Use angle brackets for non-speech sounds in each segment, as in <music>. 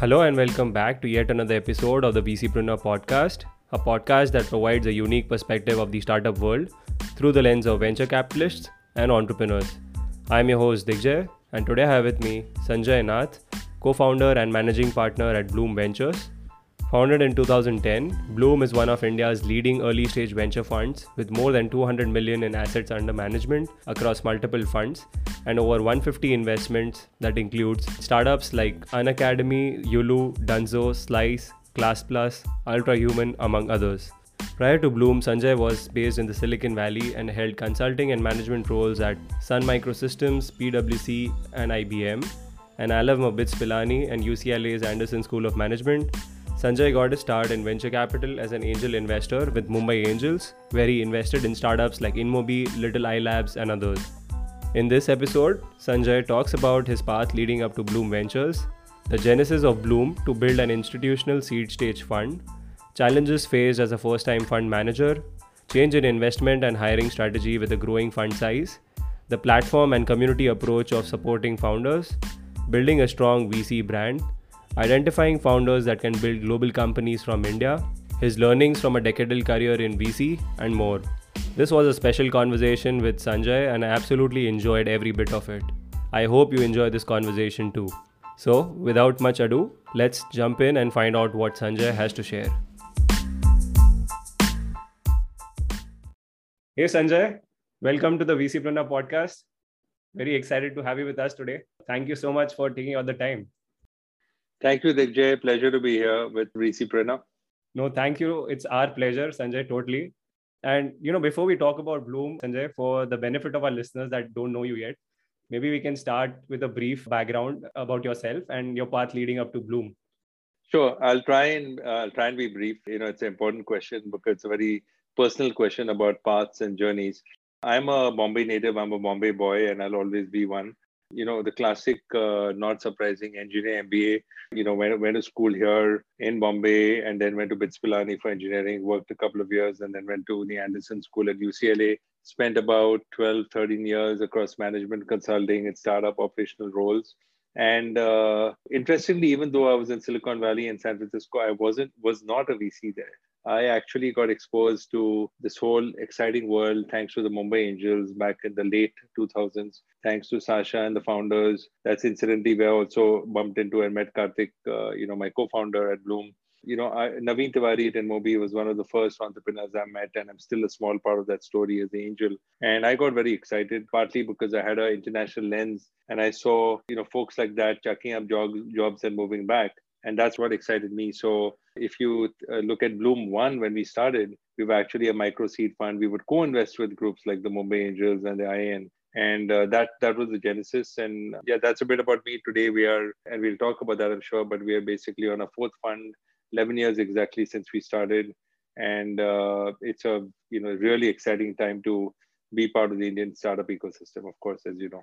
Hello and welcome back to yet another episode of the VCpreneur podcast, a podcast that provides a unique perspective of the startup world through the lens of venture capitalists and entrepreneurs. I'm your host Digjay, and today I have with me Sanjay Nath, co-founder and managing partner at Blume Ventures. Founded in 2010, Blume is one of India's leading early stage venture funds with more than 200 million in assets under management across multiple funds and over 150 investments that includes startups like Unacademy, Yulu, Dunzo, Slice, ClassPlus, Ultrahuman, among others. Prior to Blume, Sanjay was based in the Silicon Valley and held consulting and management roles at Sun Microsystems, PwC, and IBM, and alum of BITS Pilani and UCLA's Anderson School of Management, Sanjay got a start in venture capital as an angel investor with Mumbai Angels, where he invested in startups like InMobi, Little Eye Labs, and others. In this episode, Sanjay talks about his path leading up to Blume Ventures, the genesis of Blume to build an institutional seed stage fund, challenges faced as a first time fund manager, change in investment and hiring strategy with a growing fund size, the platform and community approach of supporting founders, building a strong VC brand, identifying founders that can build global companies from India, his learnings from a decadal career in VC, and more. This was a special conversation with Sanjay, and I absolutely enjoyed every bit of it. I hope you enjoy this conversation too. So, without much ado, let's jump in and find out what Sanjay has to share. Hey Sanjay, welcome to the VC VCpreneur podcast. Very excited to have you with us today. Thank you so much for taking out the time. Thank you, Digjay. Pleasure to be here with Rishi VCpreneur. No, thank you. It's our pleasure, Sanjay, totally. And you know, before we talk about Blume, Sanjay, for the benefit of our listeners that don't know you yet, maybe we can start with a brief background about yourself and your path leading up to Blume. Sure, I'll try and uh, I'll try and be brief. You know, it's an important question because it's a very personal question about paths and journeys. I'm a Bombay native. I'm a Bombay boy, and I'll always be one you know the classic uh, not surprising engineer mba you know went, went to school here in bombay and then went to BITS Pilani for engineering worked a couple of years and then went to the anderson school at ucla spent about 12 13 years across management consulting and startup operational roles. And uh, interestingly even though i was in silicon valley and san francisco i wasn't was not a vc there I actually got exposed to this whole exciting world thanks to the Mumbai Angels back in the late 2000s. Thanks to Sasha and the founders. That's incidentally where I also bumped into and met Karthik, uh, you know, my co-founder at Blume. You know, I, Naveen Tiwari at InMobi was one of the first entrepreneurs I met, and I'm still a small part of that story as the angel. And I got very excited, partly because I had an international lens, and I saw, you know, folks like that chucking up jobs, jobs and moving back and that's what excited me. So if you uh, look at blume one when we started we were actually a micro seed fund. We would co-invest with groups like the mumbai angels and the IAN and uh, that that was the genesis. And yeah that's a bit about me. Today we are and we'll talk about that i'm sure but we are basically on a fourth fund 11 years exactly since we started. And uh, it's a you know really exciting time to be part of the indian startup ecosystem of course as you know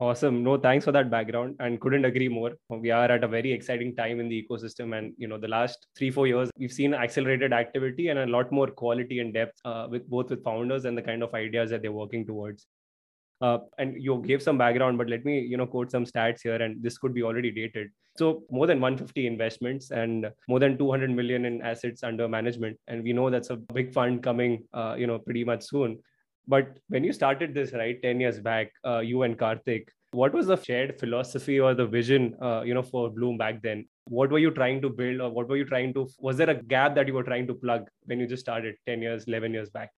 Awesome. No, thanks for that background and couldn't agree more. We are at a very exciting time in the ecosystem. And, you know, the last three, four years, we've seen accelerated activity and a lot more quality and depth uh, with both with founders and the kind of ideas that they're working towards. Uh, and you gave some background, but let me, you know, quote some stats here, and this could be already dated. So more than 150 investments and more than 200 million in assets under management, and we know that's a big fund coming, uh, you know, pretty much soon. But when you started this, right, 10 years back, uh, you and Karthik, what was the shared philosophy or the vision, uh, you know, for Blume back then? What were you trying to build or what were you trying to, was there a gap that you were trying to plug when you just started 10 years, 11 years back?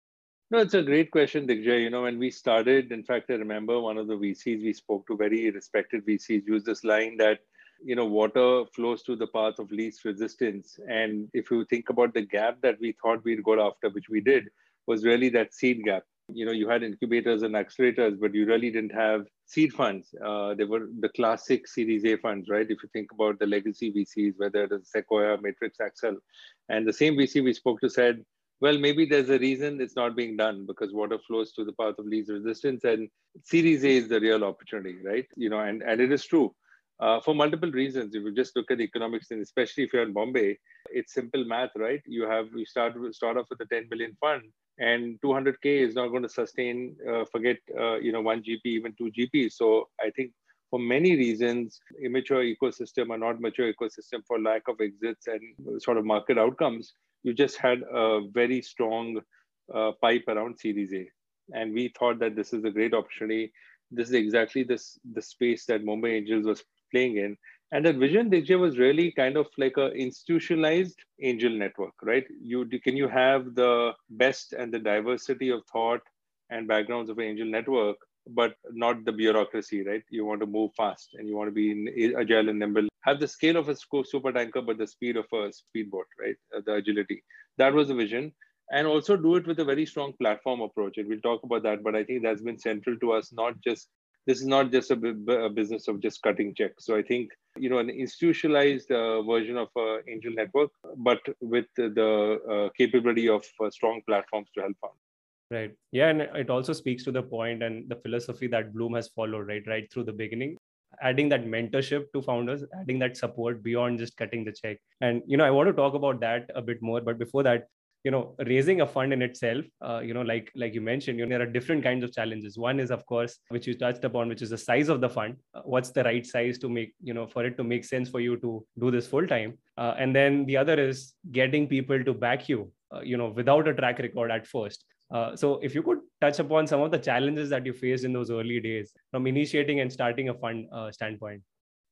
No, it's a great question, Digjay. You know, when we started, in fact, I remember one of the VCs we spoke to, very respected VCs, used this line that, you know, water flows through the path of least resistance. And if you think about the gap that we thought we'd go after, which we did, was really that seed gap you know you had incubators and accelerators but you really didn't have seed funds uh, they were the classic series a funds right if you think about the legacy vcs whether it is sequoia matrix accel and the same vc we spoke to said well maybe there's a reason it's not being done because water flows to the path of least resistance and series a is the real opportunity right you know and, and it is true uh, for multiple reasons. If you just look at economics, and especially if you're in Bombay, it's simple math, right? You have you start start off with a 10 billion fund, and 200k is not going to sustain. Uh, forget uh, you know one GP, even two GPs. So I think for many reasons, immature ecosystem or not mature ecosystem for lack of exits and sort of market outcomes, you just had a very strong uh, pipe around Series A. And we thought that this is a great opportunity. This is exactly this the space that Mumbai Angels was playing in. And that vision, Digvijay, was really kind of like a institutionalized angel network, right? You can you have the best and the diversity of thought and backgrounds of an angel network, but not the bureaucracy, right? You want to move fast and you want to be agile and nimble. Have the scale of a super tanker, but the speed of a speedboat, right? Uh, the agility. That was the vision. And also do it with a very strong platform approach. And we'll talk about that. But I think that's been central to us, not just this is not just a, a business of just cutting checks. So I think you know an institutionalized uh, version of uh, angel network, but with the uh, capability of uh, strong platforms to help out. Right. Yeah, and it also speaks to the point and the philosophy that Blume has followed, right, right through the beginning. Adding that mentorship to founders, adding that support beyond just cutting the check. And you know, I want to talk about that a bit more. But before that, you know raising a fund in itself uh, you know like like you mentioned you know there are different kinds of challenges. One is of course which you touched upon which is the size of the fund. Uh, what's the right size to make you know for it to make sense for you to do this full time? Uh, and then the other is getting people to back you uh, you know without a track record at first. Uh, so if you could touch upon some of the challenges that you faced in those early days from initiating and starting a fund uh, standpoint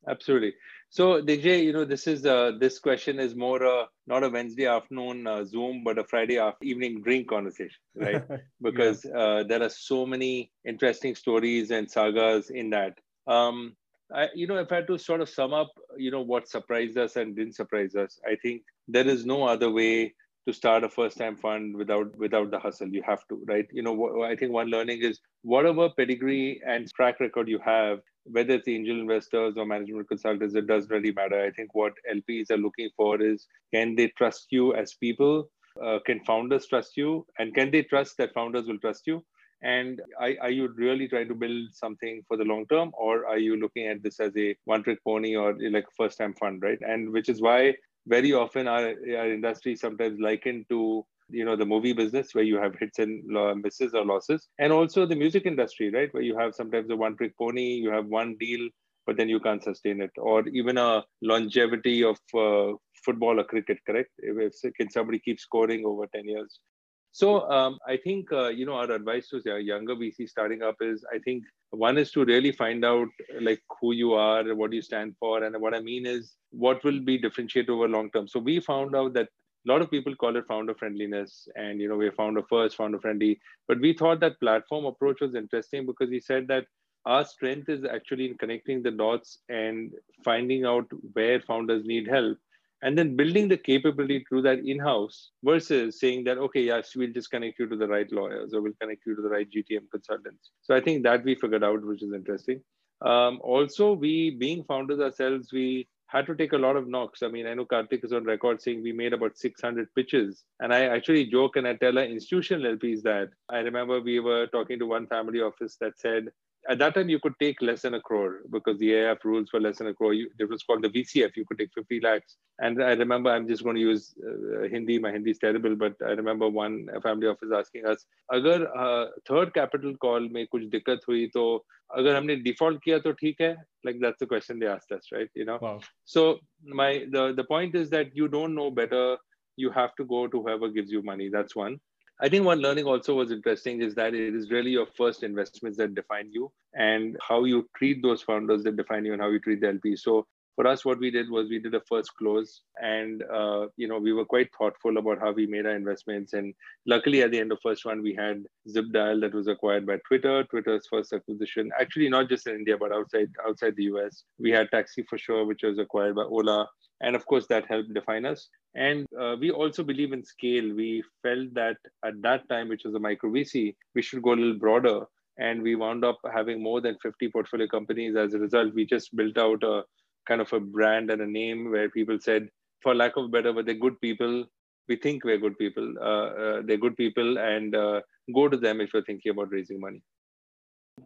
absolutely. So Digvijay, you know this is uh, this question is more uh, not a wednesday afternoon uh, zoom but a friday evening drink conversation right? <laughs> Because yeah. Uh, there are so many interesting stories and sagas in that. Um, I, you know if i had to sort of sum up you know what surprised us and didn't surprise us i think there is no other way to start a first time fund without without the hustle. You have to right? You know i think one learning is whatever pedigree and track record you have whether it's angel investors or management consultants, it doesn't really matter. I think what LPs are looking for is can they trust you as people? Uh, can founders trust you? And can they trust that founders will trust you? And are, are you really trying to build something for the long term, or are you looking at this as a one trick pony or like a first time fund, right? And which is why very often our, our industry sometimes likened to you know the movie business where you have hits and misses or losses. And also the music industry right? Where you have sometimes a one trick pony you have one deal but then you can't sustain it. Or even a longevity of uh, football or cricket correct? If, if, can somebody keep scoring over 10 years? So um, i think uh, you know our advice to younger vc starting up is i think one is to really find out like who you are what you stand for and what i mean is what will be differentiate over long term. So we found out that a lot of people call it founder friendliness and you know we're founder first founder friendly. But we thought that platform approach was interesting because we said that our strength is actually in connecting the dots and finding out where founders need help and then building the capability through that in-house versus saying that okay yes we'll just connect you to the right lawyers or we'll connect you to the right gtm consultants. So i think that we figured out which is interesting. Um, also we being founders ourselves we had to take a lot of knocks. I mean, I know Karthik is on record saying we made about 600 pitches. And I actually joke and I tell our institutional LPs that I remember we were talking to one family office that said, at that time you could take less than a crore because the AIF rules were less than a crore. You, it was called the VCF. You could take 50 lakhs. And I remember I'm just going to use uh, Hindi. My Hindi is terrible, but I remember one family office asking us, "Agar uh, third capital call में कुछ दिक्कत हुई तो अगर हमने default किया तो ठीक है?" Like that's the question they asked us, right? You know. Wow. So my the the point is that you don't know better. You have to go to whoever gives you money. That's one. I think one learning also was interesting is that it is really your first investments that define you and how you treat those founders that define you and how you treat the LP. So for us, what we did was we did a first close, and uh, you know we were quite thoughtful about how we made our investments. And luckily, at the end of first one, we had ZipDial that was acquired by Twitter. Twitter's first acquisition, actually not just in India but outside outside the US. We had Taxi for Sure, which was acquired by Ola, and of course that helped define us. And uh, we also believe in scale. We felt that at that time, which was a micro VC, we should go a little broader. And we wound up having more than 50 portfolio companies. As a result, we just built out a kind of a brand and a name where people said, for lack of better word, they're good people. We think we're good people. Uh, uh, they're good people, and uh, go to them if you're thinking about raising money.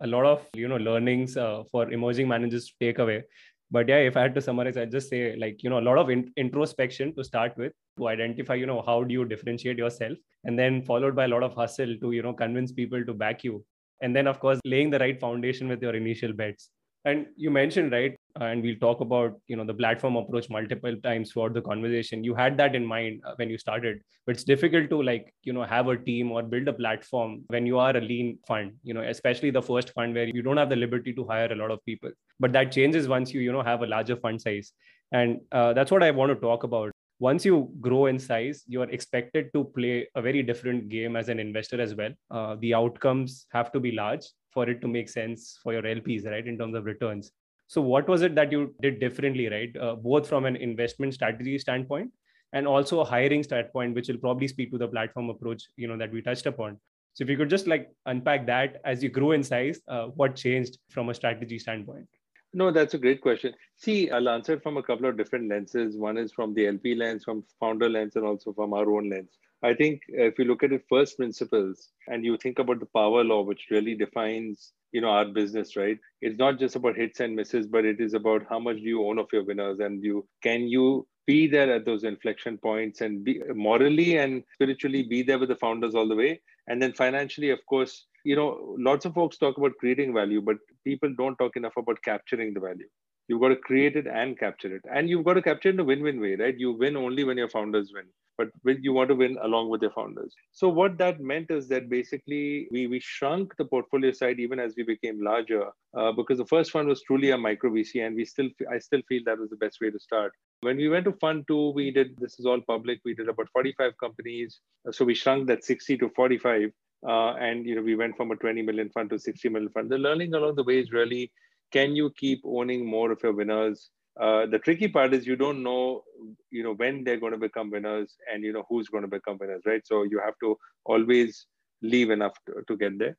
A lot of you know learnings uh, for emerging managers to take away. But yeah, if I had to summarize, I'd just say like you know a lot of in- introspection to start with to identify you know how do you differentiate yourself, and then followed by a lot of hustle to you know convince people to back you, and then of course laying the right foundation with your initial bets And you mentioned, right, uh, and we'll talk about you know the platform approach multiple times throughout the conversation. You had that in mind uh, when you started, but it's difficult to like you know have a team or build a platform when you are a lean fund. You know, especially the first fund where you don't have the liberty to hire a lot of people. But that changes once you you know have a larger fund size, and uh, that's what I want to talk about once you grow in size, you are expected to play a very different game as an investor as well. Uh, the outcomes have to be large for it to make sense for your LPs, right, in terms of returns. So, what was it that you did differently, right, uh, both from an investment strategy standpoint and also a hiring standpoint, which will probably speak to the platform approach, you know, that we touched upon. So, if you could just like unpack that as you grew in size, uh, what changed from a strategy standpoint? No, that's a great question. See, I'll answer it from a couple of different lenses. One is from the LP lens, from founder lens, and also from our own lens. I think uh, if you look at it first principles and you think about the power law, which really defines you know our business, right? It's not just about hits and misses, but it is about how much do you own of your winners, and you can you be there at those inflection points and be morally and spiritually be there with the founders all the way, and then financially, of course, you know, lots of folks talk about creating value, but people don't talk enough about capturing the value. You've got to create it and capture it. And you've got to capture it in a win win way, right? You win only when your founders win, but you want to win along with your founders. So, what that meant is that basically we, we shrunk the portfolio side even as we became larger uh, because the first one was truly a micro VC, and we still, I still feel that was the best way to start. When we went to fund two, we did this is all public. We did about 45 companies. So, we shrunk that 60 to 45 uh, and you know we went from a 20 million fund to 60 million fund. The learning along the way is really can you keep owning more of your winners? Uh, the tricky part is you don't know you know when they're going to become winners and you know who's going to become winners, right? So you have to always leave enough to, to get there.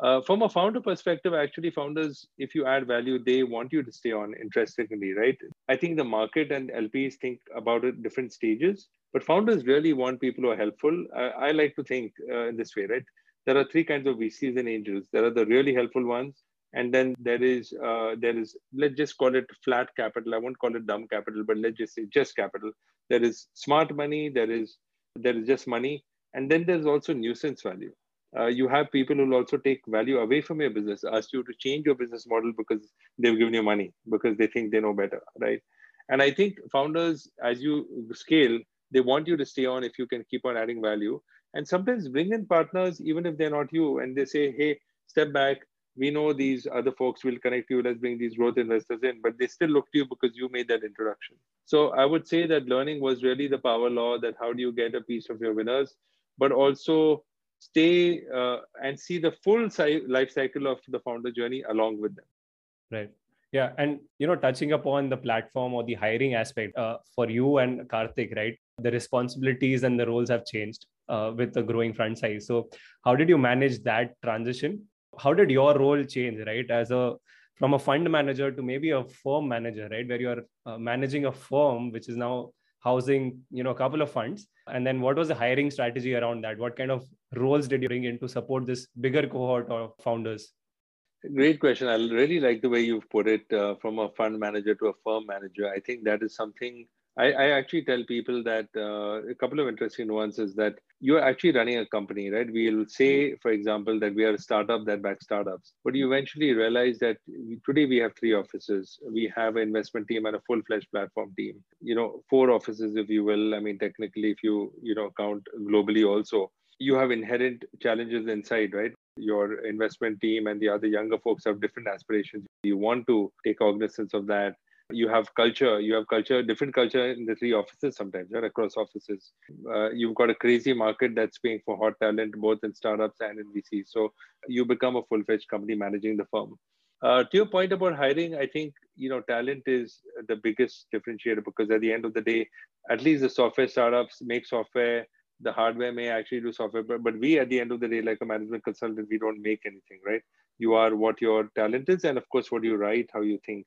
Uh, from a founder perspective, actually, founders, if you add value, they want you to stay on. Interestingly, right? I think the market and LPs think about it different stages, but founders really want people who are helpful. I, I like to think uh, in this way, right? there are three kinds of VCs and angels. There are the really helpful ones, and then there is uh, there is let's just call it flat capital. I won't call it dumb capital, but let's just say just capital. There is smart money. There is there is just money, and then there's also nuisance value. Uh, you have people who will also take value away from your business, ask you to change your business model because they've given you money because they think they know better, right? And I think founders, as you scale, they want you to stay on if you can keep on adding value and sometimes bring in partners even if they're not you and they say hey step back we know these other folks will connect you let's bring these growth investors in but they still look to you because you made that introduction so i would say that learning was really the power law that how do you get a piece of your winners but also stay uh, and see the full life cycle of the founder journey along with them right yeah and you know touching upon the platform or the hiring aspect uh, for you and karthik right the responsibilities and the roles have changed uh, with the growing front size. So, how did you manage that transition? How did your role change, right? As a from a fund manager to maybe a firm manager, right, where you are uh, managing a firm which is now housing, you know, a couple of funds. And then, what was the hiring strategy around that? What kind of roles did you bring in to support this bigger cohort of founders? Great question. I really like the way you've put it uh, from a fund manager to a firm manager. I think that is something I, I actually tell people that uh, a couple of interesting ones is that you're actually running a company, right? We'll say, mm-hmm. for example, that we are a startup that backs startups, but you eventually realize that today we have three offices. We have an investment team and a full-fledged platform team. You know, four offices, if you will. I mean, technically, if you you know count globally, also, you have inherent challenges inside, right? Your investment team and the other younger folks have different aspirations. You want to take cognizance of that you have culture you have culture different culture in the three offices sometimes right? Across offices. Uh, you've got a crazy market that's paying for hot talent both in startups and in vc so you become a full-fledged company managing the firm. Uh, to your point about hiring i think you know talent is the biggest differentiator because at the end of the day at least the software startups make software the hardware may actually do software but, but we at the end of the day like a management consultant we don't make anything right? You are what your talent is and of course what you write how you think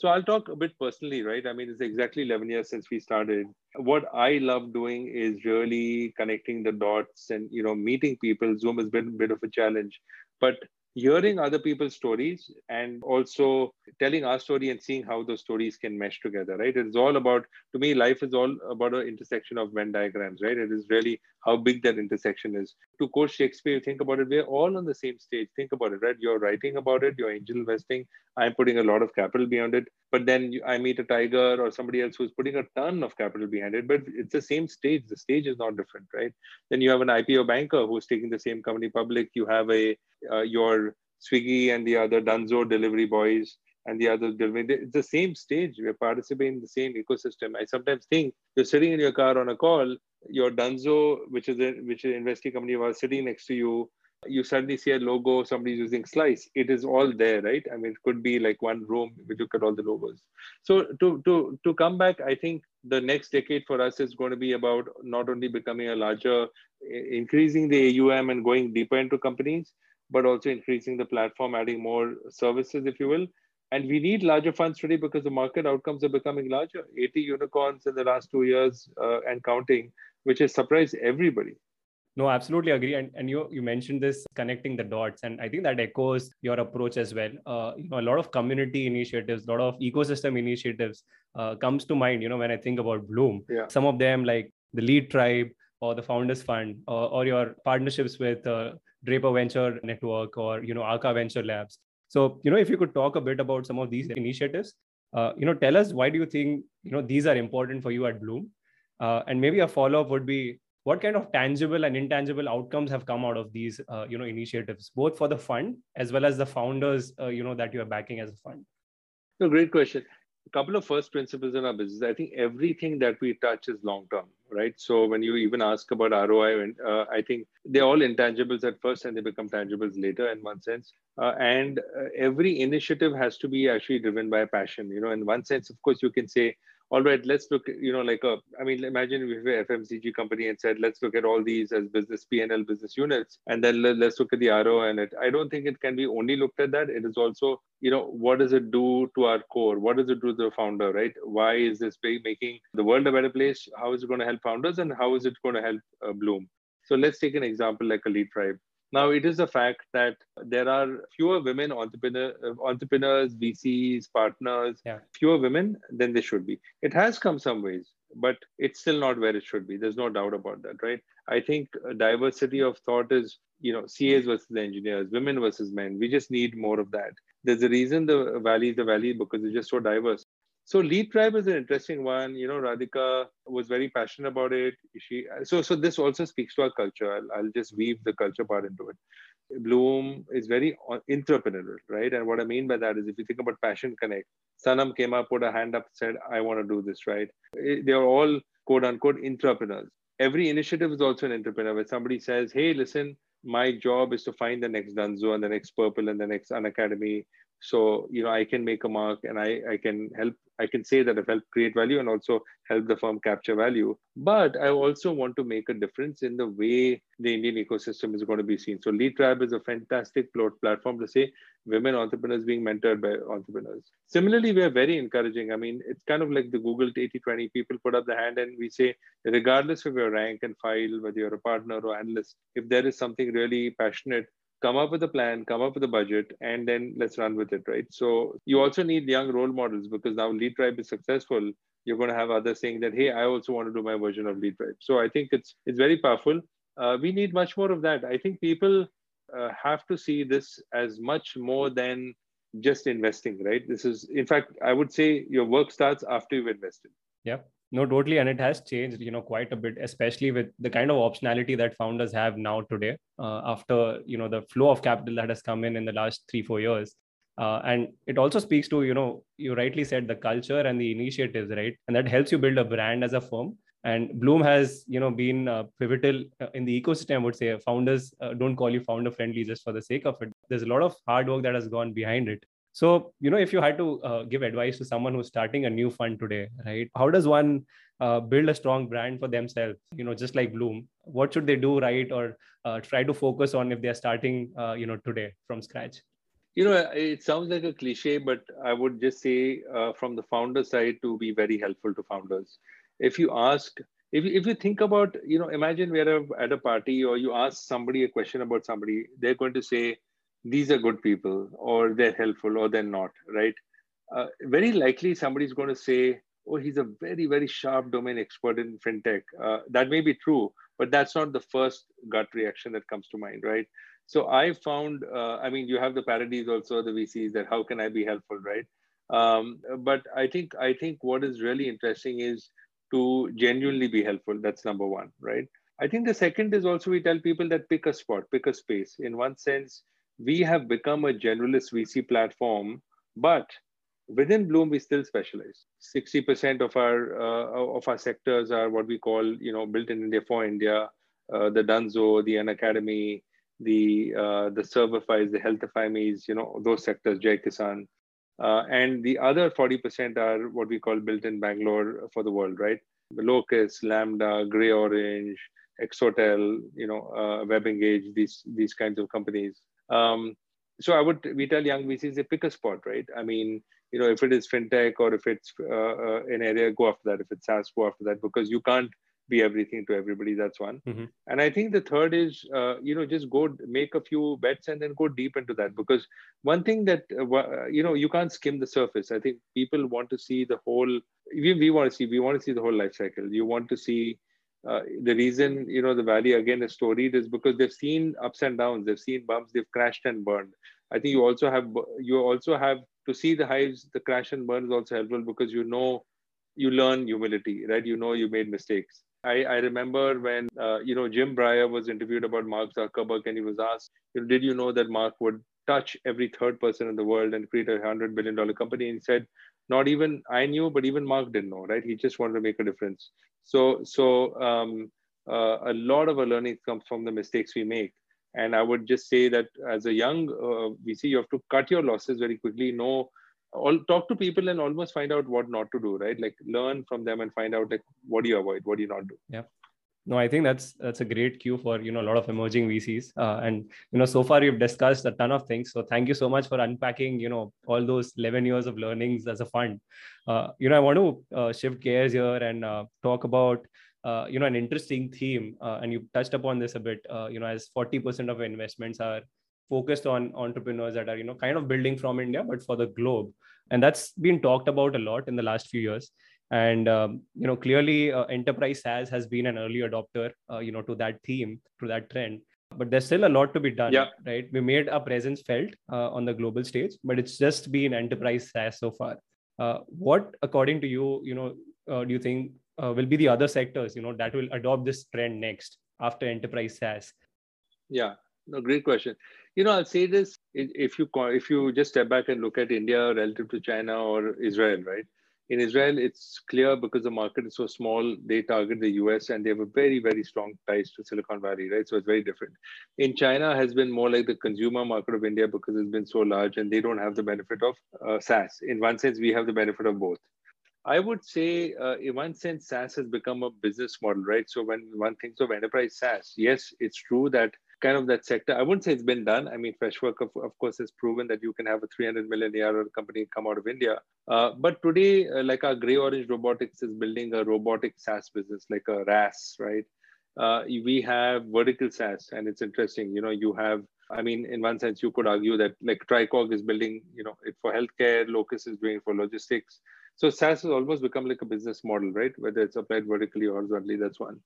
so I'll talk a bit personally, right? I mean, it's exactly 11 years since we started. What I love doing is really connecting the dots and, you know, meeting people. Zoom has been a bit of a challenge, but hearing other people's stories and also telling our story and seeing how those stories can mesh together, right? It's all about, to me, life is all about an intersection of Venn diagrams, right? It is really how big that intersection is. To quote Shakespeare, think about it, we're all on the same stage. Think about it, right? You're writing about it, you're angel investing. I'm putting a lot of capital behind it. But then I meet a tiger or somebody else who's putting a ton of capital behind it. But it's the same stage. The stage is not different, right? Then you have an IPO banker who's taking the same company public. You have a uh, your Swiggy and the other Dunzo delivery boys and the other delivery. It's the same stage. We're participating in the same ecosystem. I sometimes think you're sitting in your car on a call, your Dunzo, which is a which is an investing company, was sitting next to you. You suddenly see a logo, somebody's using Slice. It is all there, right? I mean, it could be like one room. We look at all the logos. So to to to come back, I think the next decade for us is going to be about not only becoming a larger, increasing the AUM and going deeper into companies, but also increasing the platform, adding more services, if you will. And we need larger funds today because the market outcomes are becoming larger. 80 unicorns in the last two years uh, and counting, which has surprised everybody. No, absolutely agree. And, and you you mentioned this connecting the dots, and I think that echoes your approach as well. Uh, you know, a lot of community initiatives, a lot of ecosystem initiatives uh, comes to mind. You know, when I think about Blume. yeah. some of them like the Lead Tribe or the Founders Fund, or, or your partnerships with uh, Draper Venture Network or you know Arka Venture Labs. So you know if you could talk a bit about some of these initiatives, uh, you know tell us why do you think you know these are important for you at Blume, uh, and maybe a follow up would be what kind of tangible and intangible outcomes have come out of these uh, you know initiatives both for the fund as well as the founders uh, you know that you are backing as a fund. No, great question a couple of first principles in our business. I think everything that we touch is long term, right? So when you even ask about ROI, uh, I think they're all intangibles at first and they become tangibles later in one sense. Uh, and uh, every initiative has to be actually driven by passion. You know, in one sense, of course, you can say all right, let's look, you know, like a, I mean, imagine if we FMCG company and said, let's look at all these as business P&L business units, and then let's look at the ROI and it. I don't think it can be only looked at that. It is also, you know, what does it do to our core? What does it do to the founder, right? Why is this making the world a better place? How is it going to help founders and how is it going to help uh, Blume? So let's take an example like a lead tribe. Now, it is a fact that there are fewer women entrepreneur, entrepreneurs, VCs, partners, yeah. fewer women than there should be. It has come some ways, but it's still not where it should be. There's no doubt about that, right? I think diversity of thought is, you know, CAs versus engineers, women versus men. We just need more of that. There's a reason the valley is the valley because it's just so diverse. So Lead Tribe is an interesting one. You know, Radhika was very passionate about it. She so so this also speaks to our culture. I'll, I'll just weave the culture part into it. Blume is very entrepreneurial, right? And what I mean by that is if you think about Passion Connect, Sanam came up, put a hand up, said, I want to do this, right? Eh, they are all quote unquote entrepreneurs. Every initiative is also an entrepreneur where somebody says, Hey, listen, my job is to find the next Dunzo and the next Purplle and the next Unacademy. So, you know, I can make a mark and I, I can help I can say that I've helped create value and also help the firm capture value. But I also want to make a difference in the way the Indian ecosystem is going to be seen. So Lead Tribe is a fantastic platform to say women entrepreneurs being mentored by entrepreneurs. Similarly, we are very encouraging. I mean, it's kind of like the Google 80-20 people put up the hand and we say, regardless of your rank and file, whether you're a partner or analyst, if there is something really passionate come up with a plan, come up with a budget, and then let's run with it, right? So you also need young role models because now Lead Tribe is successful. You're going to have others saying that, hey, I also want to do my version of Lead Tribe. So I think it's it's very powerful. Uh, we need much more of that. I think people uh, have to see this as much more than just investing, right? This is, in fact, I would say your work starts after you've invested. Yep no totally and it has changed you know quite a bit especially with the kind of optionality that founders have now today uh, after you know the flow of capital that has come in in the last 3 4 years. Uh, and it also speaks to you know you rightly said the culture and the initiatives right? And that helps you build a brand as a firm. And Blume has you know been uh, pivotal uh, in the ecosystem i would say. Founders uh, don't call you founder friendly just for the sake of it. There's a lot of hard work that has gone behind it so, you know, if you had to uh, give advice to someone who's starting a new fund today, right? How does one uh, build a strong brand for themselves? You know, just like blume what should they do right or uh, try to focus on if they're starting, uh, you know, today from scratch? You know, it sounds like a cliche, but I would just say uh, from the founder side to be very helpful to founders. If you ask, if you, if you think about, you know, imagine we're at a party or you ask somebody a question about somebody, they're going to say, these are good people or they're helpful or they're not right uh, very likely somebody's going to say, oh, he's a very, very sharp domain expert in fintech. Uh, that may be true, but that's not the first gut reaction that comes to mind, right? So I found, uh, I mean, you have the parodies also, the VCs that how can I be helpful, right? Um, but I think I think what is really interesting is to genuinely be helpful. That's number one, right? I think the second is also we tell people that pick a spot, pick a space. In one sense, we have become a generalist VC platform, but within Blume, we still specialize. 60% of our uh, of our sectors are what we call, you know, built in India for India. Uh, the Dunzo, the Unacademy, the uh, the Serverfies, the Healthify you know, those sectors, Jai Kisan. Uh, and the other 40% are what we call built in Bangalore for the world, right? Locus, Lambda, GreyOrange, Exotel, you know, uh, WebEngage, these these kinds of companies. Um, so I would we tell young VCs they pick a spot, right? I mean, you know, if it is fintech or if it's uh, uh, an area, go after that. If it's SaaS, go after that because you can't be everything to everybody. That's one. Mm-hmm. And I think the third is, uh, you know, just go make a few bets and then go deep into that because one thing that uh, you know you can't skim the surface. I think people want to see the whole. We, we want to see we want to see the whole life cycle. You want to see uh, the reason you know the valley again is storied is because they've seen ups and downs they've seen bumps they've crashed and burned. I think you also have you also have to see the highs the crash and burn is also helpful because you know you learn humility right? You know you made mistakes. I, I remember when uh, you know jim breyer was interviewed about mark zuckerberg and he was asked did you know that mark would touch every third person in the world and create a hundred billion dollar company? And he said not even I knew, but even Mark didn't know, right? He just wanted to make a difference. So, so um, uh, a lot of our learning comes from the mistakes we make. And I would just say that as a young uh, VC, you have to cut your losses very quickly. Know, all talk to people and almost find out what not to do, right? Like learn from them and find out like what do you avoid, what do you not do. Yeah no i think that's that's a great cue for you know a lot of emerging vcs uh, and you know so far we've discussed a ton of things. So thank you so much for unpacking you know all those 11 years of learnings as a fund. Uh, you know i want to uh, shift gears here and uh, talk about uh, you know an interesting theme. Uh, and you touched upon this a bit you know as 40% of investments are focused on entrepreneurs that are you know kind of building from india but for the globe. And that's been talked about a lot in the last few years and um, you know clearly uh, enterprise SaaS has been an early adopter uh, you know to that theme to that trend. But there's still a lot to be done yeah. right? We made our presence felt uh, on the global stage but it's just been enterprise SaaS so far. Uh, what according to you you know uh, do you think uh, will be the other sectors you know that will adopt this trend next after enterprise SaaS yeah no great question. You know i'll say this if you if you just step back and look at india relative to china or israel right in Israel, it's clear because the market is so small, they target the US and they have a very, very strong ties to Silicon Valley, right? So it's very different. In China has been more like the consumer market of India because it's been so large and they don't have the benefit of uh, SaaS. In one sense, we have the benefit of both. I would say, uh, in one sense, SaaS has become a business model, right? So when one thinks of enterprise SaaS, yes, it's true that kind of that sector. I wouldn't say it's been done. I mean, Freshwork, of, of course, has proven that you can have a 300 million ARR company come out of India. Uh, but today, uh, like our GreyOrange Robotics is building a robotic SaaS business, like a RaaS, right? Uh, we have vertical SaaS, and it's interesting. You know, you have. I mean, in one sense, you could argue that like Tricog is building, you know, it for healthcare. Locus is doing for logistics. So SaaS has almost become like a business model, right? Whether it's applied vertically or horizontally, that's one.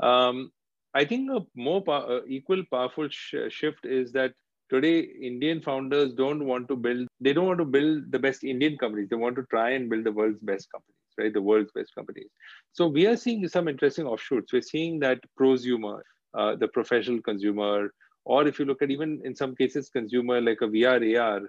Um, I think a more uh, equal powerful sh- shift is that today Indian founders don't want to build. They don't want to build the best Indian companies. They want to try and build the world's best companies, right? The world's best companies. So we are seeing some interesting offshoots. We're seeing that prosumer, uh, the professional consumer, or if you look at even in some cases consumer like a VR AR,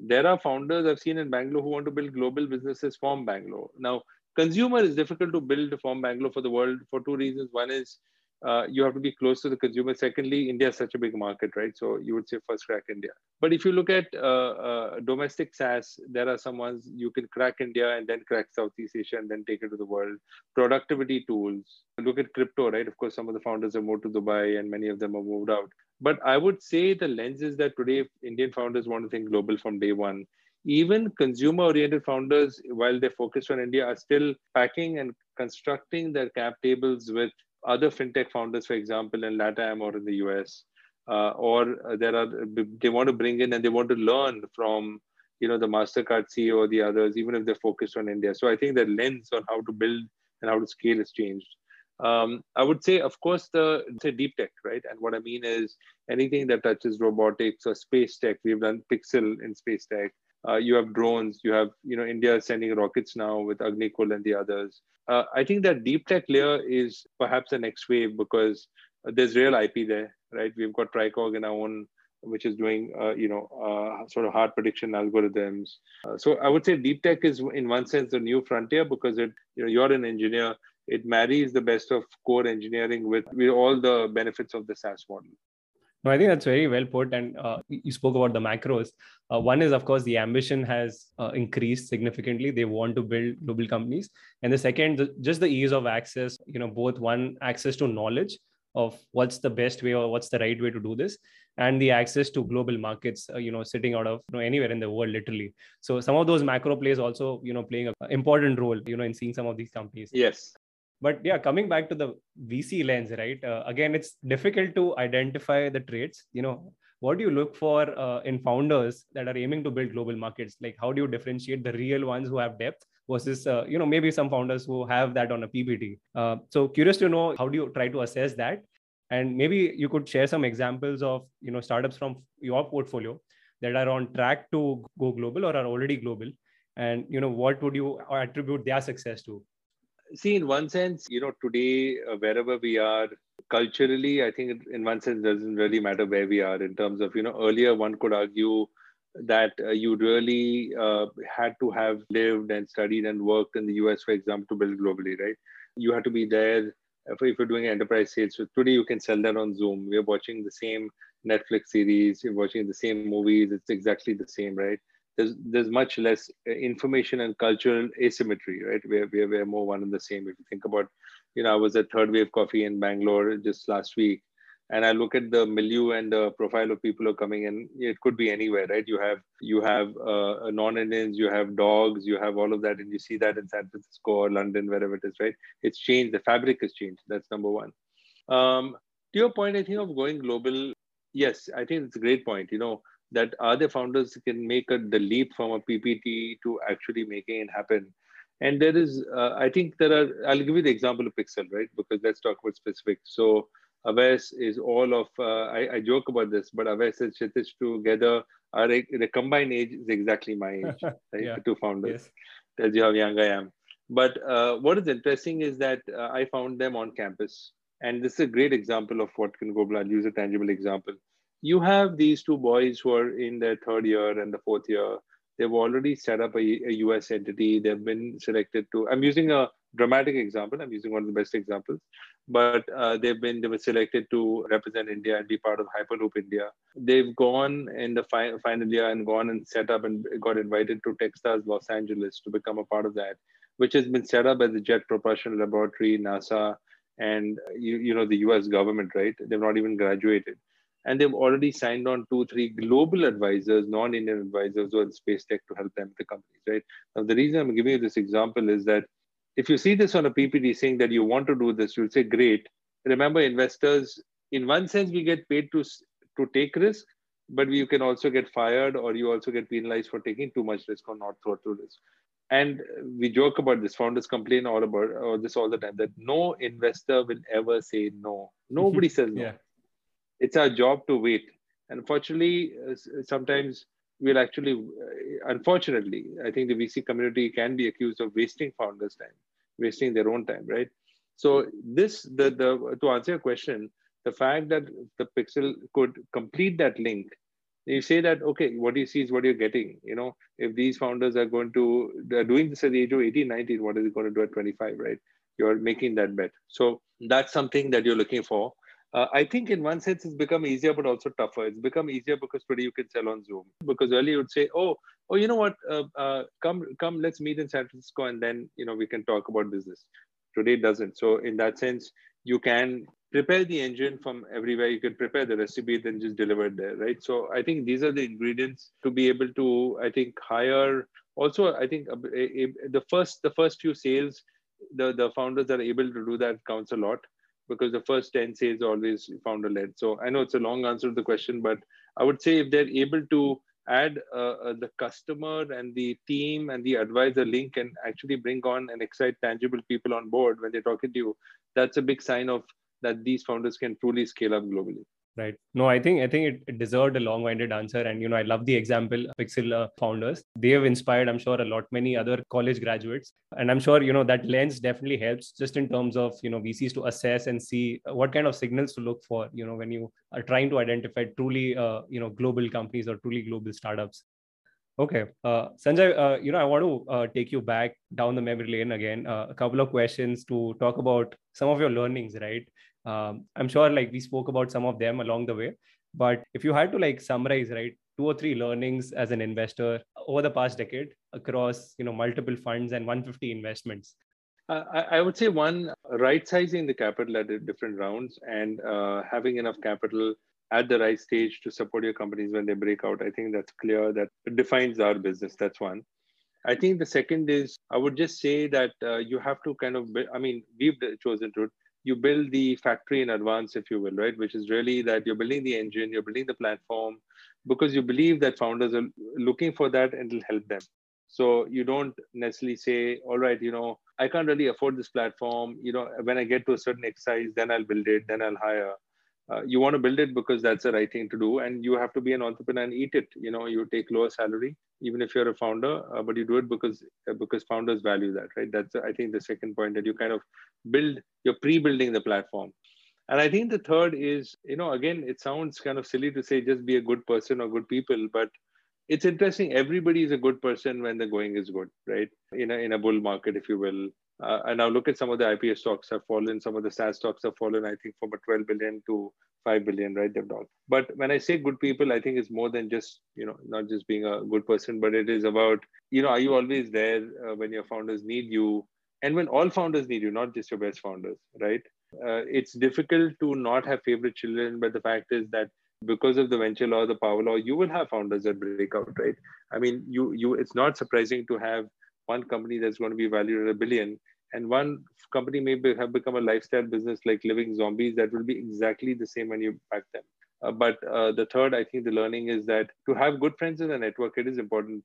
there are founders I've seen in Bangalore who want to build global businesses from Bangalore. Now, consumer is difficult to build from Bangalore for the world for two reasons. One is uh, you have to be close to the consumer. Secondly, India is such a big market, right? So you would say first crack India. But if you look at uh, uh, domestic SaaS, there are some ones you can crack India and then crack Southeast Asia and then take it to the world. Productivity tools. Look at crypto, right? Of course, some of the founders have moved to Dubai and many of them have moved out. But I would say the lens is that today Indian founders want to think global from day one. Even consumer oriented founders, while they're focused on India, are still packing and constructing their cap tables with other fintech founders, for example, in LATAM or in the US, uh, or there are they want to bring in and they want to learn from you know the Mastercard CEO or the others, even if they're focused on India. So I think the lens on how to build and how to scale has changed. Um, I would say, of course, the say deep tech, right? And what I mean is anything that touches robotics or space tech. We've done Pixxel in space tech. Uh, you have drones. You have, you know, India sending rockets now with Agnikul and the others. Uh, I think that deep tech layer is perhaps the next wave because there's real IP there, right? We've got Tricog in our own, which is doing, uh, you know, uh, sort of hard prediction algorithms. Uh, so I would say deep tech is, in one sense, the new frontier because it, you know, you're an engineer it marries the best of core engineering with, with all the benefits of the SaaS model. No, I think that's very well put. And uh, you spoke about the macros. Uh, one is, of course, the ambition has uh, increased significantly. They want to build global companies. And the second, the, just the ease of access, you know, both one, access to knowledge of what's the best way or what's the right way to do this and the access to global markets uh, you know sitting out of you know, anywhere in the world literally so some of those macro plays also you know playing an important role you know in seeing some of these companies yes but yeah coming back to the vc lens right? Uh, again it's difficult to identify the traits. You know what do you look for uh, in founders that are aiming to build global markets? Like how do you differentiate the real ones who have depth versus uh, you know maybe some founders who have that on a ppt uh, so curious to know how do you try to assess that? And maybe you could share some examples of you know startups from your portfolio that are on track to go global or are already global. And you know what would you attribute their success to see in one sense you know today uh, wherever we are culturally i think in one sense doesn't really matter where we are in terms of you know earlier one could argue that uh, you really uh, had to have lived and studied and worked in the us for example to build globally right? You had to be there if, if you're doing enterprise sales so today you can sell that on zoom. We're watching the same netflix series you're watching the same movies it's exactly the same right there's there's much less uh, information and cultural asymmetry, right? We're, we're, we're more one and the same. If you think about, you know, I was at Third Wave Coffee in Bangalore just last week, and I look at the milieu and the profile of people who are coming in. It could be anywhere, right? You have you have uh, non-Indians, you have dogs, you have all of that, and you see that in San Francisco or London, wherever it is, right? It's changed. The fabric has changed. That's number one. Um, to your point, I think of going global. Yes, I think it's a great point. You know, that other founders can make a, the leap from a PPT to actually making it happen. And there is, uh, I think there are, I'll give you the example of Pixxel, right? Because let's talk about specific. So Awais is all of, uh, I, I, joke about this, but Awais and Kshitij together are, the combined age is exactly my age, <laughs> right? yeah. The two founders. Yes. Tells you how young I am. But uh, what is interesting is that uh, I found them on campus. And this is a great example of what can go. I'll use a tangible example you have these two boys who are in their third year and the fourth year. They've already set up a, a US entity. They've been selected to, I'm using a dramatic example. I'm using one of the best examples, but uh, they've been, they were selected to represent India and be part of Hyperloop India. They've gone in the fi- final year and gone and set up and got invited to Techstars Los Angeles to become a part of that, which has been set up as the Jet Propulsion Laboratory, NASA, and you, you know the US government, right? They've not even graduated and they've already signed on two, three global advisors, non-Indian advisors in space tech to help them with the companies, right? Now, the reason I'm giving you this example is that if you see this on a PPT saying that you want to do this, you'll say, great. Remember, investors, in one sense, we get paid to, to take risk, but you can also get fired or you also get penalized for taking too much risk or not through risk. And we joke about this. Founders complain all about all this all the time that no investor will ever say no. Nobody says no. Yeah it's our job to wait. Unfortunately, uh, sometimes we'll actually, uh, unfortunately, I think the VC community can be accused of wasting founders' time, wasting their own time, right? So this, the, the to answer your question, the fact that the Pixxel could complete that link, you say that okay, what you see is what you're getting. You know, if these founders are going to they're doing this at the age of 18, 19, what is it going to do at 25, right? You're making that bet. So that's something that you're looking for. Uh, I think in one sense it's become easier, but also tougher. It's become easier because today you can sell on Zoom. Because earlier you'd say, "Oh, oh, you know what? Uh, uh, come, come, let's meet in San Francisco, and then you know we can talk about business." Today it doesn't. So in that sense, you can prepare the engine from everywhere. You can prepare the recipe, then just deliver it there, right? So I think these are the ingredients to be able to, I think, hire. Also, I think a, the first the first few sales, the the founders are able to do that counts a lot because the first 10 sales always founder led. So I know it's a long answer to the question, but I would say if they're able to add uh, uh, the customer and the team and the advisor link and actually bring on and excite tangible people on board when they're talking to you, that's a big sign of that these founders can truly scale up globally right? No i think i think it, it deserved a long-winded answer. And you know i love the example Pixxel uh, founders. They have inspired i'm sure a lot many other college graduates. And i'm sure you know that lens definitely helps just in terms of you know vcs to assess and see what kind of signals to look for you know when you are trying to identify truly uh, you know global companies or truly global startups. Okay, uh, Sanjay, uh, you know, I want to uh, take you back down the memory lane again. Uh, a couple of questions to talk about some of your learnings, right? Um, I'm sure, like we spoke about some of them along the way, but if you had to like summarize, right, two or three learnings as an investor over the past decade across, you know, multiple funds and 150 investments. I, I would say one, right sizing the capital at different rounds and uh, having enough capital at the right stage to support your companies when they break out. I think that's clear. That defines our business. That's one. I think the second is I would just say that uh, you have to kind of, I mean, we've chosen to, you build the factory in advance, if you will, right? Which is really that you're building the engine, you're building the platform because you believe that founders are looking for that and it'll help them. So you don't necessarily say, all right, you know, I can't really afford this platform. You know, when I get to a certain exercise, then I'll build it, then I'll hire uh, you want to build it because that's the right thing to do and you have to be an entrepreneur and eat it. You know you take lower salary even if you're a founder uh, but you do it because uh, because founders value that right? That's i think the second point that you kind of build you're pre-building the platform. And i think the third is you know again it sounds kind of silly to say just be a good person or good people but it's interesting. Everybody is a good person when the going is good right? In a, in a bull market if you will uh, and now look at some of the IPO stocks have fallen. Some of the SaaS stocks have fallen, I think, from a 12 billion to 5 billion, right? They've done. But when I say good people, I think it's more than just, you know, not just being a good person, but it is about, you know, are you always there uh, when your founders need you? And when all founders need you, not just your best founders, right? Uh, it's difficult to not have favorite children, but the fact is that because of the venture law, the power law, you will have founders that break out, right? I mean, you you it's not surprising to have one company that's going to be valued at a billion and one company may be, have become a lifestyle business like living zombies that will be exactly the same when you back them. Uh, but uh, the third i think the learning is that to have good friends in a network it is important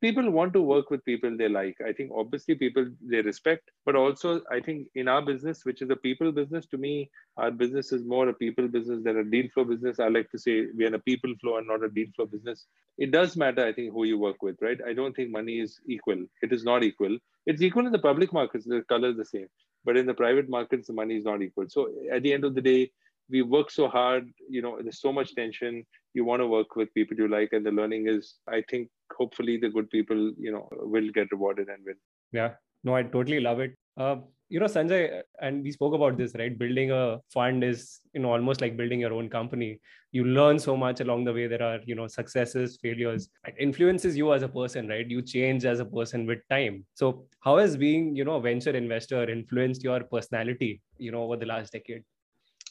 people want to work with people they like. I think obviously people they respect but also i think in our business which is a people business to me our business is more a people business than a deal flow business. I like to say we're in a people flow and not a deal flow business. It does matter i think who you work with right? I don't think money is equal. It is not equal. It's equal in the public markets the color is the same but in the private markets the money is not equal. So at the end of the day we work so hard you know there's so much tension you want to work with people you like and the learning is i think hopefully the good people you know will get rewarded and win. Yeah. No i totally love it. Uh, you know sanjay and we spoke about this right? Building a fund is you know almost like building your own company. You learn so much along the way. There are you know successes failures. It influences you as a person right? You change as a person with time. So how has being you know a venture investor influenced your personality you know over the last decade?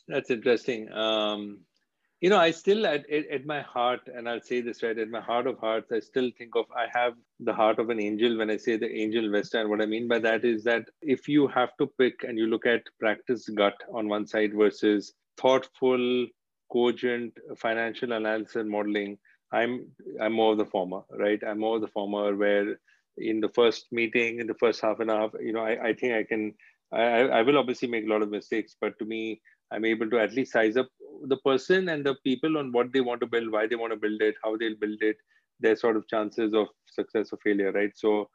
That's interesting. Um, you know, I still at, at my heart, and I'll say this right, at my heart of hearts, I still think of I have the heart of an angel when I say the angel investor. And what I mean by that is that if you have to pick and you look at practice gut on one side versus thoughtful, cogent financial analysis and modeling, I'm I'm more of the former, right? I'm more of the former where in the first meeting, in the first half an hour, you know, I, I think I can I, I will obviously make a lot of mistakes, but to me, I'm able to at least size up the person and the people on what they want to build, why they want to build it, how they'll build it, their sort of chances of success or failure, right? So,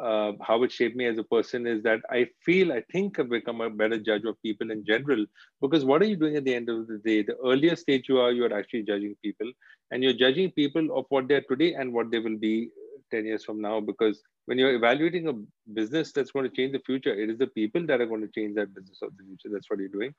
uh, how it shaped me as a person is that I feel, I think I've become a better judge of people in general. Because what are you doing at the end of the day? The earlier stage you are, you're actually judging people, and you're judging people of what they're today and what they will be 10 years from now. Because when you're evaluating a business that's going to change the future, it is the people that are going to change that business of the future. That's what you're doing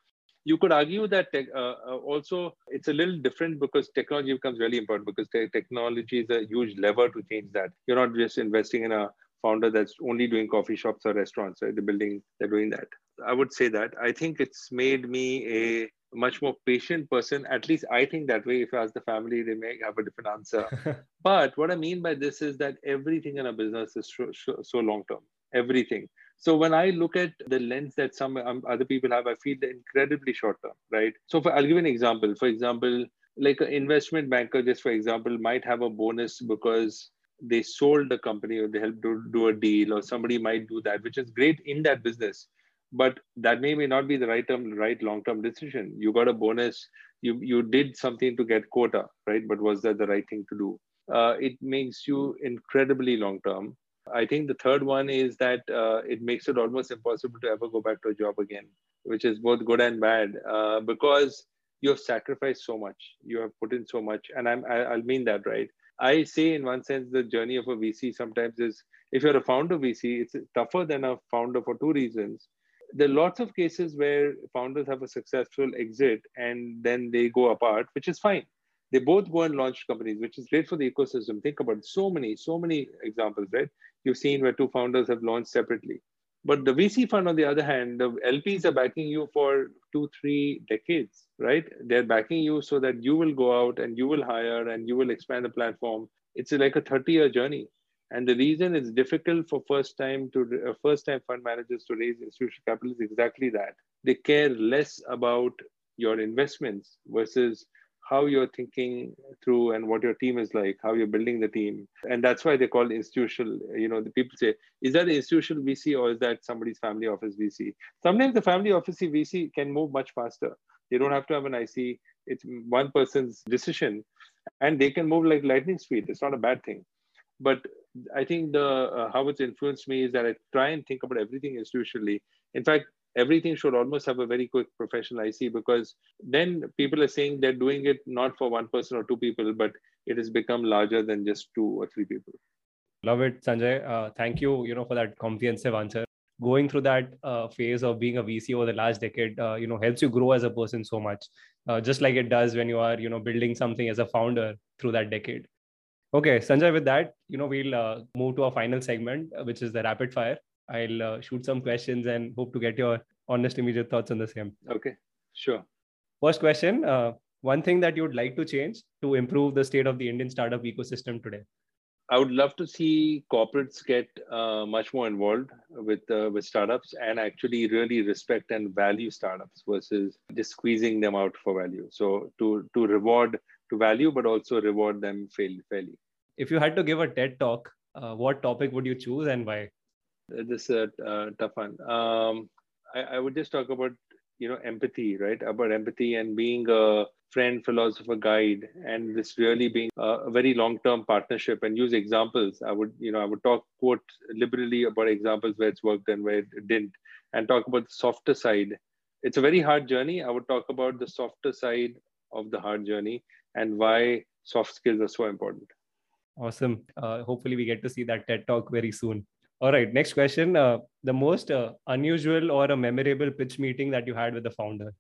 you could argue that uh, uh, also it's a little different because technology becomes really important because te- technology is a huge lever to change that. You're not just investing in a founder that's only doing coffee shops or restaurants. Right? The building, they're doing that. I would say that. I think it's made me a much more patient person. At least I think that way. If you ask the family, they may have a different answer. <laughs> but what I mean by this is that everything in a business is so, so long term. Everything. So when I look at the lens that some um, other people have, I feel incredibly short term, right? So for, I'll give an example. For example, like an investment banker, just for example, might have a bonus because they sold the company or they helped do, do a deal, or somebody might do that, which is great in that business. But that may, may not be the right term, right long-term decision. You got a bonus, you you did something to get quota, right? But was that the right thing to do? Uh, it makes you incredibly long-term. I think the third one is that uh, it makes it almost impossible to ever go back to a job again, which is both good and bad uh, because you have sacrificed so much, you have put in so much, and I'm I, I'll mean that right. I say in one sense the journey of a VC sometimes is if you're a founder VC, it's tougher than a founder for two reasons. There are lots of cases where founders have a successful exit and then they go apart, which is fine. They both go and launch companies, which is great for the ecosystem. Think about so many, so many examples, right? You've seen where two founders have launched separately. But the VC fund, on the other hand, the LPs are backing you for two, three decades, right? They're backing you so that you will go out and you will hire and you will expand the platform. It's like a 30 year journey. And the reason it's difficult for first time to uh, first time fund managers to raise institutional capital is exactly that. They care less about your investments versus how you're thinking through and what your team is like, how you're building the team. And that's why they call institutional, you know, the people say, is that institutional VC or is that somebody's family office VC? Sometimes the family office VC can move much faster. They don't have to have an IC. It's one person's decision and they can move like lightning speed. It's not a bad thing. But I think the uh, how it's influenced me is that I try and think about everything institutionally. In fact, everything should almost have a very quick professional IC because then people are saying they're doing it not for one person or two people, but it has become larger than just two or three people. Love it, Sanjay. Uh, thank you, you know, for that comprehensive answer. Going through that uh, phase of being a VC over the last decade, uh, you know, helps you grow as a person so much, uh, just like it does when you are, you know, building something as a founder through that decade. Okay, Sanjay, with that, you know, we'll uh, move to our final segment, uh, which is the rapid fire. I'll uh, shoot some questions and hope to get your honest, immediate thoughts on the same. Okay, sure. First question uh, One thing that you would like to change to improve the state of the Indian startup ecosystem today? I would love to see corporates get uh, much more involved with uh, with startups and actually really respect and value startups versus just squeezing them out for value. So to to reward to value, but also reward them fairly. If you had to give a TED talk, uh, what topic would you choose and why? This is a uh, tough one. Um, I, I would just talk about you know empathy, right? About empathy and being a friend, philosopher, guide, and this really being a, very long-term partnership. And use examples. I would you know I would talk quote liberally about examples where it's worked and where it didn't, and talk about the softer side. It's a very hard journey. I would talk about the softer side of the hard journey and why soft skills are so important. Awesome. Uh, hopefully, we get to see that TED talk very soon. All right, next question. Uh, the most uh, unusual or a memorable pitch meeting that you had with the founder?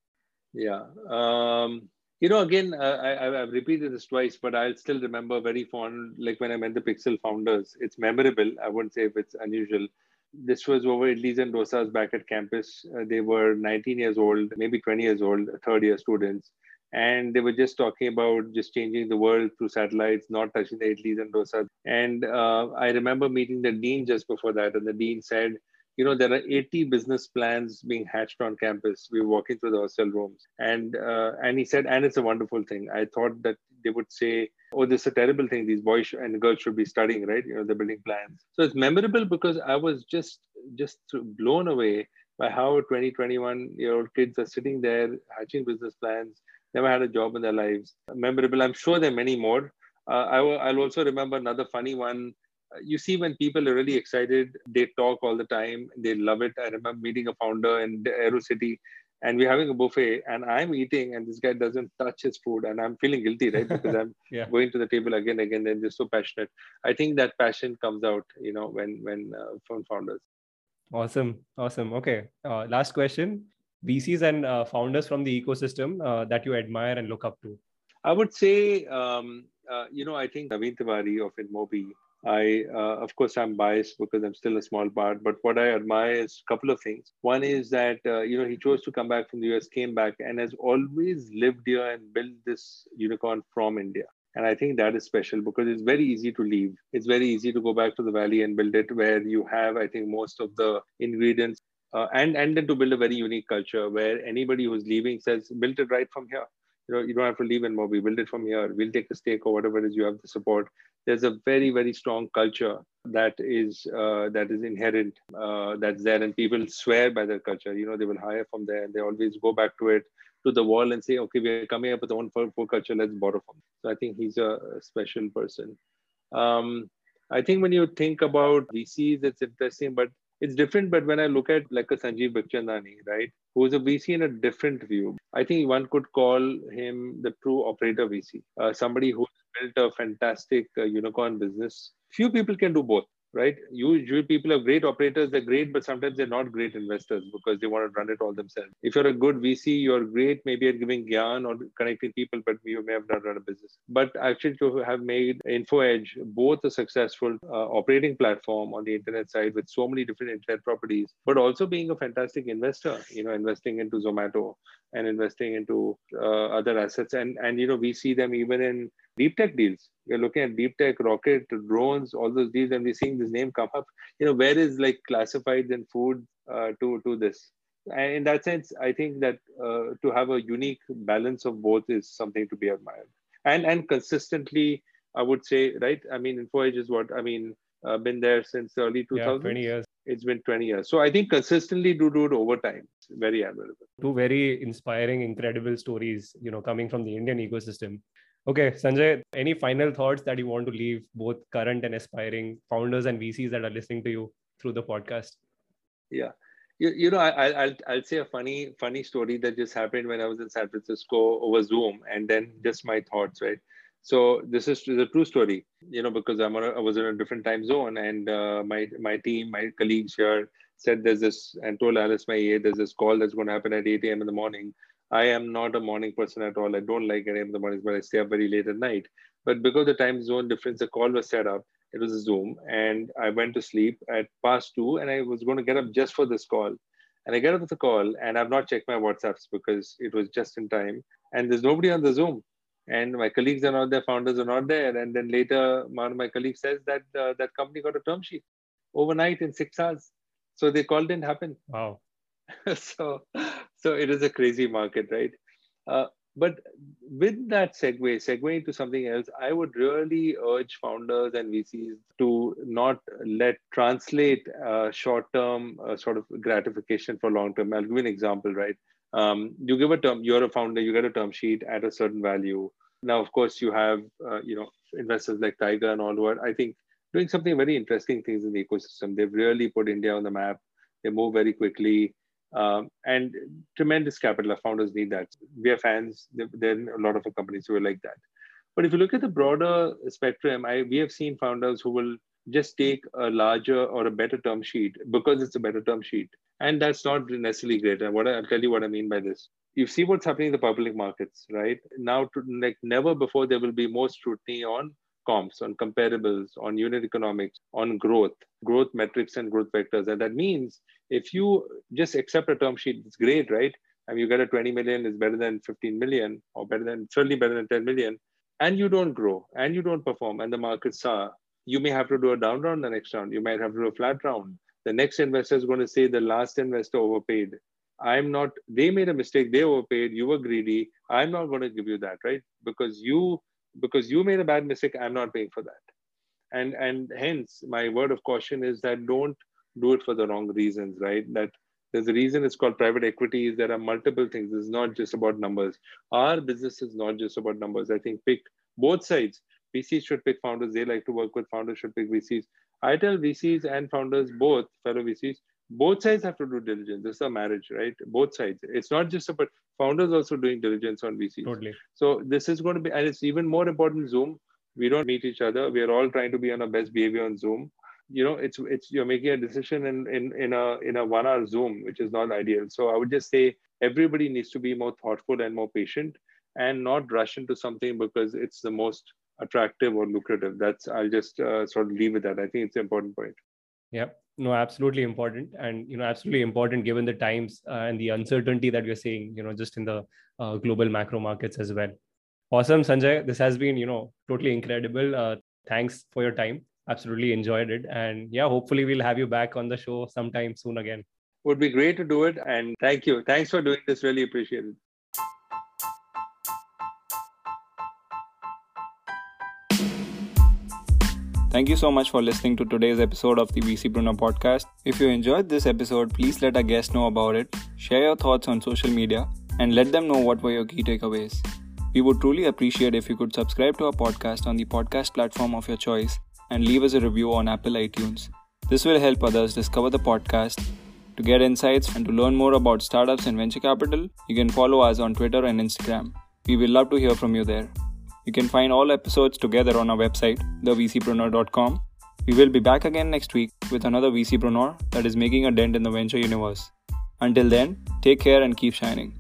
Yeah. Um, you know, again, uh, I, have repeated this twice, but I'll still remember very fond, like when I met the Pixxel founders. It's memorable. I wouldn't say if it's unusual. This was over Idlis and Dosas back at campus. Uh, they were 19 years old, maybe 20 years old, third year students and they were just talking about just changing the world through satellites, not touching the idlis and dosas. And uh, I remember meeting the dean just before that, and the dean said, you know, there are 80 business plans being hatched on campus. We were walking through the hostel rooms, and uh, and he said, and it's a wonderful thing. I thought that they would say, oh, this is a terrible thing. These boys and girls should be studying, right? You know, they're building plans. So it's memorable because I was just just blown away by how 20, 21 year old kids are sitting there hatching business plans never had a job in their lives. Memorable. I'm sure there are many more. Uh, I will, I'll also remember another funny one. Uh, you see, when people are really excited, they talk all the time. They love it. I remember meeting a founder in Aero City, and we're having a buffet, and I'm eating, and this guy doesn't touch his food, and I'm feeling guilty, right? Because I'm <laughs> yeah. going to the table again, again, and they're so passionate. I think that passion comes out, you know, when when uh, from founders. Awesome, awesome. Okay, uh, last question. VCs and uh, founders from the ecosystem uh, that you admire and look up to? I would say, um, uh, you know, I think Naveen Tiwari of InMobi. I, uh, of course, I'm biased because I'm still a small part, but what I admire is a couple of things. One is that, uh, you know, he chose to come back from the US, came back, and has always lived here and built this unicorn from India. And I think that is special because it's very easy to leave. It's very easy to go back to the valley and build it where you have, I think, most of the ingredients uh, and and then to build a very unique culture where anybody who's leaving says built it right from here you know, you don't have to leave anymore We build it from here. We'll take the stake or whatever it is you have the support. There's a very, very strong culture that is uh, that is inherent, uh, that's there, and people swear by their culture. You know, they will hire from there, and they always go back to it, to the wall, and say, "Okay, we're coming up with one for, for culture. Let's borrow from." So I think he's a special person. Um, I think when you think about VCs, it's interesting, but it's different. But when I look at like a Sanjeev Bikhchandani, right, who's a VC in a different view, I think one could call him the true operator VC, uh, somebody who built a fantastic uh, unicorn business. Few people can do both right? Usually people are great operators, they're great, but sometimes they're not great investors because they want to run it all themselves. If you're a good VC, you're great maybe at giving gyan or connecting people, but you may have not run a business. But actually to have made InfoEdge both a successful uh, operating platform on the internet side with so many different internet properties, but also being a fantastic investor, you know, investing into Zomato and investing into uh, other assets. And, and, you know, we see them even in deep tech deals. We're looking at deep tech, rocket, drones, all those deals, and we're seeing this name come up. You know, where is like classifieds and food uh, to to this? And in that sense, I think that uh, to have a unique balance of both is something to be admired. And and consistently, I would say, right? I mean, InfoEdge is what I mean. Uh, been there since early 2000. Yeah, 20 years. It's been 20 years. So I think consistently do do it over time. It's very admirable. Two very inspiring, incredible stories, you know, coming from the Indian ecosystem. Okay, Sanjay, any final thoughts that you want to leave both current and aspiring founders and VCs that are listening to you through the podcast? Yeah. You, you know, I, I'll, I'll say a funny, funny story that just happened when I was in San Francisco over Zoom and then just my thoughts, right? So this is a true story, you know, because I'm on a, I was in a different time zone and uh, my, my team, my colleagues here said there's this, and told Alice, my EA, there's this call that's going to happen at 8 a.m. in the morning I am not a morning person at all. I don't like up in the mornings, but I stay up very late at night. But because the time zone difference, the call was set up. It was a Zoom, and I went to sleep at past two, and I was going to get up just for this call. And I get up with the call, and I've not checked my WhatsApps because it was just in time. And there's nobody on the Zoom, and my colleagues are not there, founders are not there. And then later, one of my colleagues says that uh, that company got a term sheet overnight in six hours. So the call didn't happen. Wow. <laughs> so so it is a crazy market, right? Uh, but with that segue, segue into something else, I would really urge founders and VCs to not let translate uh, short-term uh, sort of gratification for long-term. I'll give you an example, right? Um, you give a term, you're a founder, you get a term sheet at a certain value. Now, of course, you have uh, you know investors like Tiger and all who are, I think, doing something very interesting things in the ecosystem. They've really put India on the map. They move very quickly. Um, and tremendous capital. Our founders need that. We are fans. Are a lot of companies who are like that. But if you look at the broader spectrum, I, we have seen founders who will just take a larger or a better term sheet because it's a better term sheet. And that's not necessarily great. And what I, will tell you what I mean by this. You see what's happening in the public markets, right? Now, to, like never before, there will be more scrutiny on comps, on comparables, on unit economics, on growth, growth metrics and growth vectors. And that means if you just accept a term sheet, it's great, right? And you get a 20 million is better than 15 million, or better than certainly better than 10 million, and you don't grow and you don't perform, and the markets are, you may have to do a down round the next round. You might have to do a flat round. The next investor is going to say the last investor overpaid. I'm not, they made a mistake, they overpaid, you were greedy. I'm not going to give you that, right? Because you because you made a bad mistake i'm not paying for that and and hence my word of caution is that don't do it for the wrong reasons right that there's a reason it's called private equity is there are multiple things it's not just about numbers our business is not just about numbers i think pick both sides vcs should pick founders they like to work with founders should pick vcs i tell vcs and founders both fellow vcs both sides have to do diligence. This is a marriage, right? Both sides. It's not just about founders also doing diligence on VCs. Totally. So this is going to be, and it's even more important. Zoom. We don't meet each other. We are all trying to be on our best behavior on Zoom. You know, it's it's you're making a decision in in in a in a one hour Zoom, which is not ideal. So I would just say everybody needs to be more thoughtful and more patient, and not rush into something because it's the most attractive or lucrative. That's I'll just uh, sort of leave it at. I think it's an important point. yeah no absolutely important and you know absolutely important given the times uh, and the uncertainty that we're seeing you know just in the uh, global macro markets as well awesome sanjay this has been you know totally incredible uh, thanks for your time absolutely enjoyed it. And yeah, hopefully we'll have you back on the show sometime soon again. Would be great to do it. And thank you. Thanks for doing this. Really appreciate it. Thank you so much for listening to today's episode of the VCpreneur podcast. If you enjoyed this episode, please let our guests know about it, share your thoughts on social media, and let them know what were your key takeaways. We would truly appreciate if you could subscribe to our podcast on the podcast platform of your choice and leave us a review on Apple iTunes. This will help others discover the podcast. To get insights and to learn more about startups and venture capital, you can follow us on Twitter and Instagram. We will love to hear from you there. You can find all episodes together on our website, thevcpreneur.com. We will be back again next week with another VCpreneur that is making a dent in the venture universe. Until then, take care and keep shining.